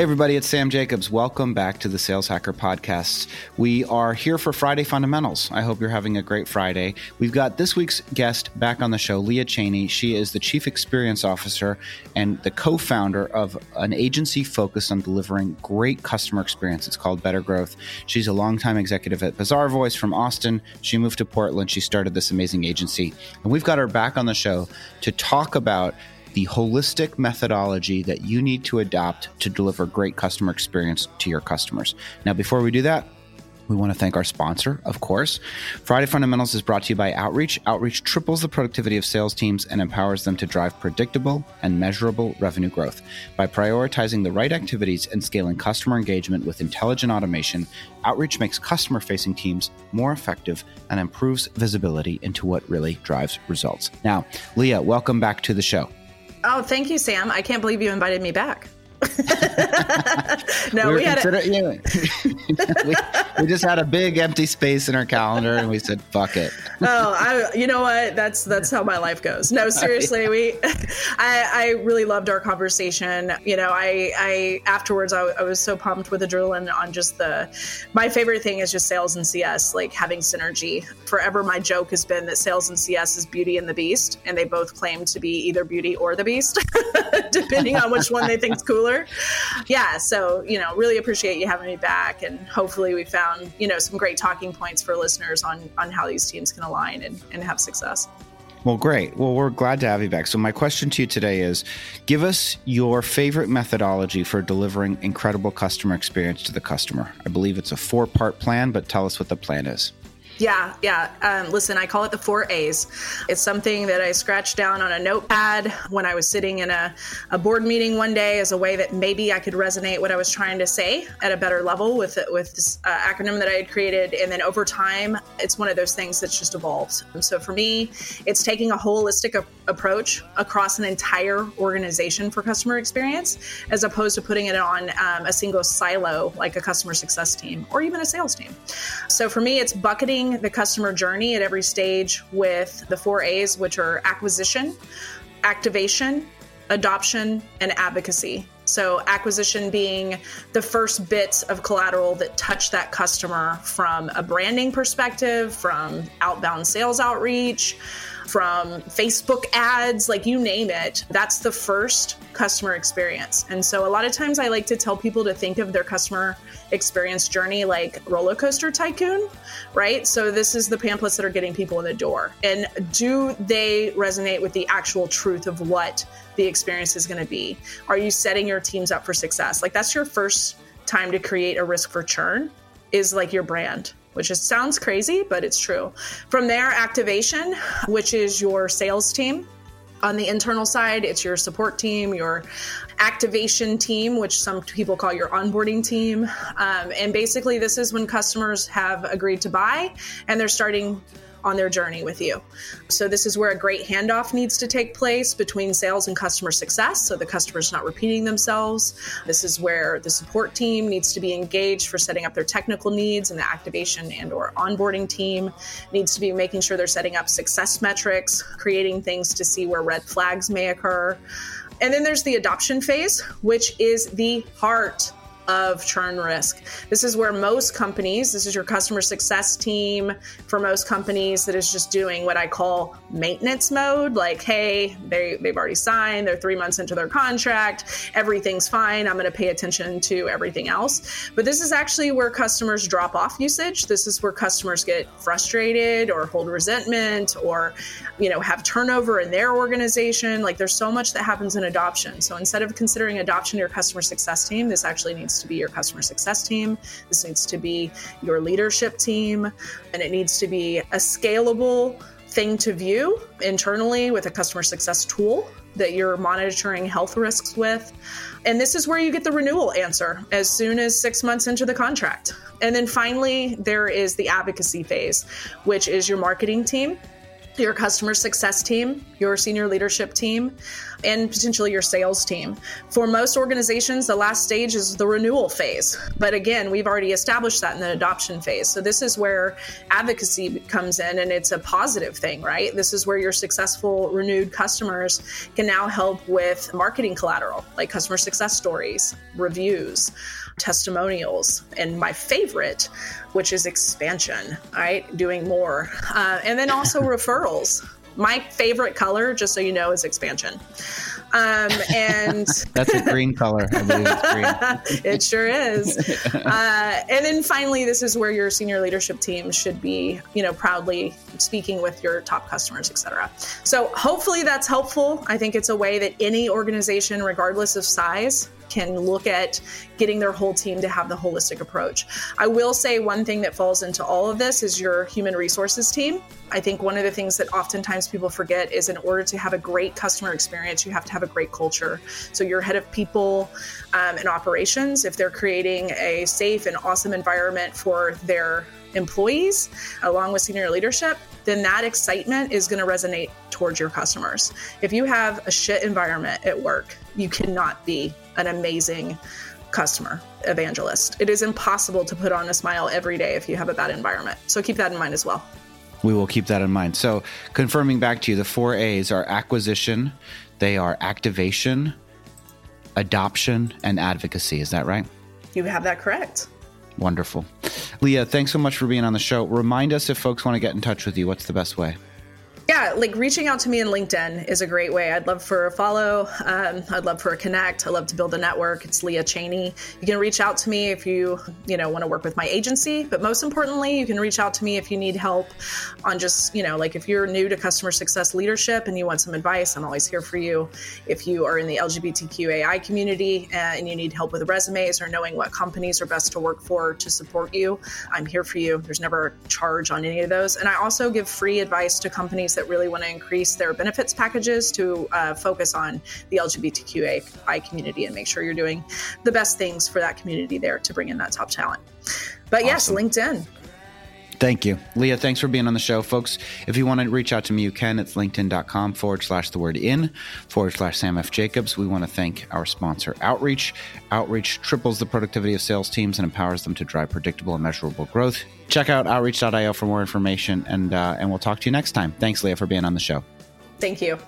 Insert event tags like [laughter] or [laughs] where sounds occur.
Hey, everybody, it's Sam Jacobs. Welcome back to the Sales Hacker Podcast. We are here for Friday Fundamentals. I hope you're having a great Friday. We've got this week's guest back on the show, Leah Chaney. She is the Chief Experience Officer and the co founder of an agency focused on delivering great customer experience. It's called Better Growth. She's a longtime executive at Bazaarvoice from Austin. She moved to Portland. She started this amazing agency. And we've got her back on the show to talk about the holistic methodology that you need to adopt to deliver great customer experience to your customers. Now, before we do that, we want to thank our sponsor, of course. Friday Fundamentals is brought to you by Outreach. Outreach triples the productivity of sales teams and empowers them to drive predictable and measurable revenue growth. By prioritizing the right activities and scaling customer engagement with intelligent automation, Outreach makes customer facing teams more effective and improves visibility into what really drives results. Now, Leah, welcome back to the show. Oh, thank you, Sam. I can't believe you invited me back. [laughs] no, we, we had a- you [laughs] know, we, we, just had a big empty space in our calendar, and we said, "Fuck it." [laughs] oh, I, you know what? That's that's how my life goes. No, seriously, we, I, I really loved our conversation. You know, I, I afterwards, I, I was so pumped with adrenaline on just the. My favorite thing is just sales and CS, like having synergy. Forever, my joke has been that sales and CS is Beauty and the Beast, and they both claim to be either Beauty or the Beast, depending on which one they think's cooler yeah, so you know, really appreciate you having me back, and hopefully we found you know some great talking points for listeners on on how these teams can align and, and have success. Well, great. Well, we're glad to have you back. So, my question to you today is give us your favorite methodology for delivering incredible customer experience to the customer. I believe it's a four part plan, but tell us what the plan is. Yeah, yeah. Um, listen, I call it the four A's. It's something that I scratched down on a notepad when I was sitting in a, a board meeting one day as a way that maybe I could resonate what I was trying to say at a better level with with this uh, acronym that I had created. And then over time, it's one of those things that's just evolved. So for me, it's taking a holistic a- approach across an entire organization for customer experience, as opposed to putting it on um, a single silo like a customer success team or even a sales team. So for me, it's bucketing the customer journey at every stage with the four A's, which are acquisition, activation, adoption, and advocacy. So, acquisition being the first bits of collateral that touch that customer from a branding perspective, from outbound sales outreach, from Facebook ads, like you name it. That's the first customer experience. And so, a lot of times I like to tell people to think of their customer experience journey like roller coaster tycoon, right? So this is the pamphlets that are getting people in the door. And do they resonate with the actual truth of what the experience is going to be? Are you setting your teams up for success? Like that's your first time to create a risk for churn is like your brand which is, sounds crazy, but it's true. From there, activation, which is your sales team. On the internal side, it's your support team, your activation team, which some people call your onboarding team. Um, and basically, this is when customers have agreed to buy and they're starting on their journey with you. So, this is where a great handoff needs to take place between sales and customer success so the customer's not repeating themselves. This is where the support team needs to be engaged for setting up their technical needs and the activation and or onboarding team needs to be making sure they're setting up success metrics, creating things to see where red flags may occur. And then there's the adoption phase, which is the heart of churn risk. This is where most companies, this is your customer success team for most companies that is just doing what I call maintenance mode. Like, hey, they, they've already signed, they're three months into their contract, everything's fine. I'm going to pay attention to everything else. But this is actually where customers drop off usage. This is where customers get frustrated or hold resentment or, you know, have turnover in their organization. Like, there's so much that happens in adoption. So instead of considering adoption your customer success team, this actually needs to be your customer success team. This needs to be your leadership team. And it needs to be a scalable thing to view internally with a customer success tool that you're monitoring health risks with. And this is where you get the renewal answer as soon as six months into the contract. And then finally, there is the advocacy phase, which is your marketing team your customer success team, your senior leadership team, and potentially your sales team. For most organizations, the last stage is the renewal phase. But again, we've already established that in the adoption phase. So this is where advocacy comes in and it's a positive thing, right? This is where your successful renewed customers can now help with marketing collateral, like customer success stories, reviews testimonials, and my favorite, which is expansion, right? Doing more. Uh, and then also [laughs] referrals. My favorite color, just so you know, is expansion. Um, and [laughs] that's a green color. I believe it's green. [laughs] it sure is. [laughs] Uh, and then finally, this is where your senior leadership team should be, you know, proudly speaking with your top customers, et cetera. So hopefully that's helpful. I think it's a way that any organization, regardless of size, can look at getting their whole team to have the holistic approach. I will say one thing that falls into all of this is your human resources team. I think one of the things that oftentimes people forget is in order to have a great customer experience, you have to have a great culture. So, your head of people um, and operations, if they're creating a safe and awesome environment for their employees, along with senior leadership, then that excitement is going to resonate towards your customers. If you have a shit environment at work, you cannot be an amazing customer evangelist. It is impossible to put on a smile every day if you have a bad environment. So keep that in mind as well. We will keep that in mind. So, confirming back to you, the four A's are acquisition, they are activation, adoption, and advocacy. Is that right? You have that correct. Wonderful. Leah, thanks so much for being on the show. Remind us if folks want to get in touch with you, what's the best way? Like reaching out to me in LinkedIn is a great way. I'd love for a follow. Um, I'd love for a connect. I love to build a network. It's Leah Chaney. You can reach out to me if you you know want to work with my agency, but most importantly, you can reach out to me if you need help on just you know like if you're new to customer success leadership and you want some advice. I'm always here for you. If you are in the LGBTQAI community uh, and you need help with resumes or knowing what companies are best to work for to support you, I'm here for you. There's never a charge on any of those, and I also give free advice to companies that really want to increase their benefits packages to uh, focus on the LGBTQI community and make sure you're doing the best things for that community there to bring in that top talent. But awesome. yes, LinkedIn. Thank you. Leah, thanks for being on the show. Folks, if you want to reach out to me, you can. It's linkedin.com forward slash the word in forward slash Sam F. Jacobs. We want to thank our sponsor, Outreach. Outreach triples the productivity of sales teams and empowers them to drive predictable and measurable growth. Check out outreach.io for more information, and, uh, and we'll talk to you next time. Thanks, Leah, for being on the show. Thank you.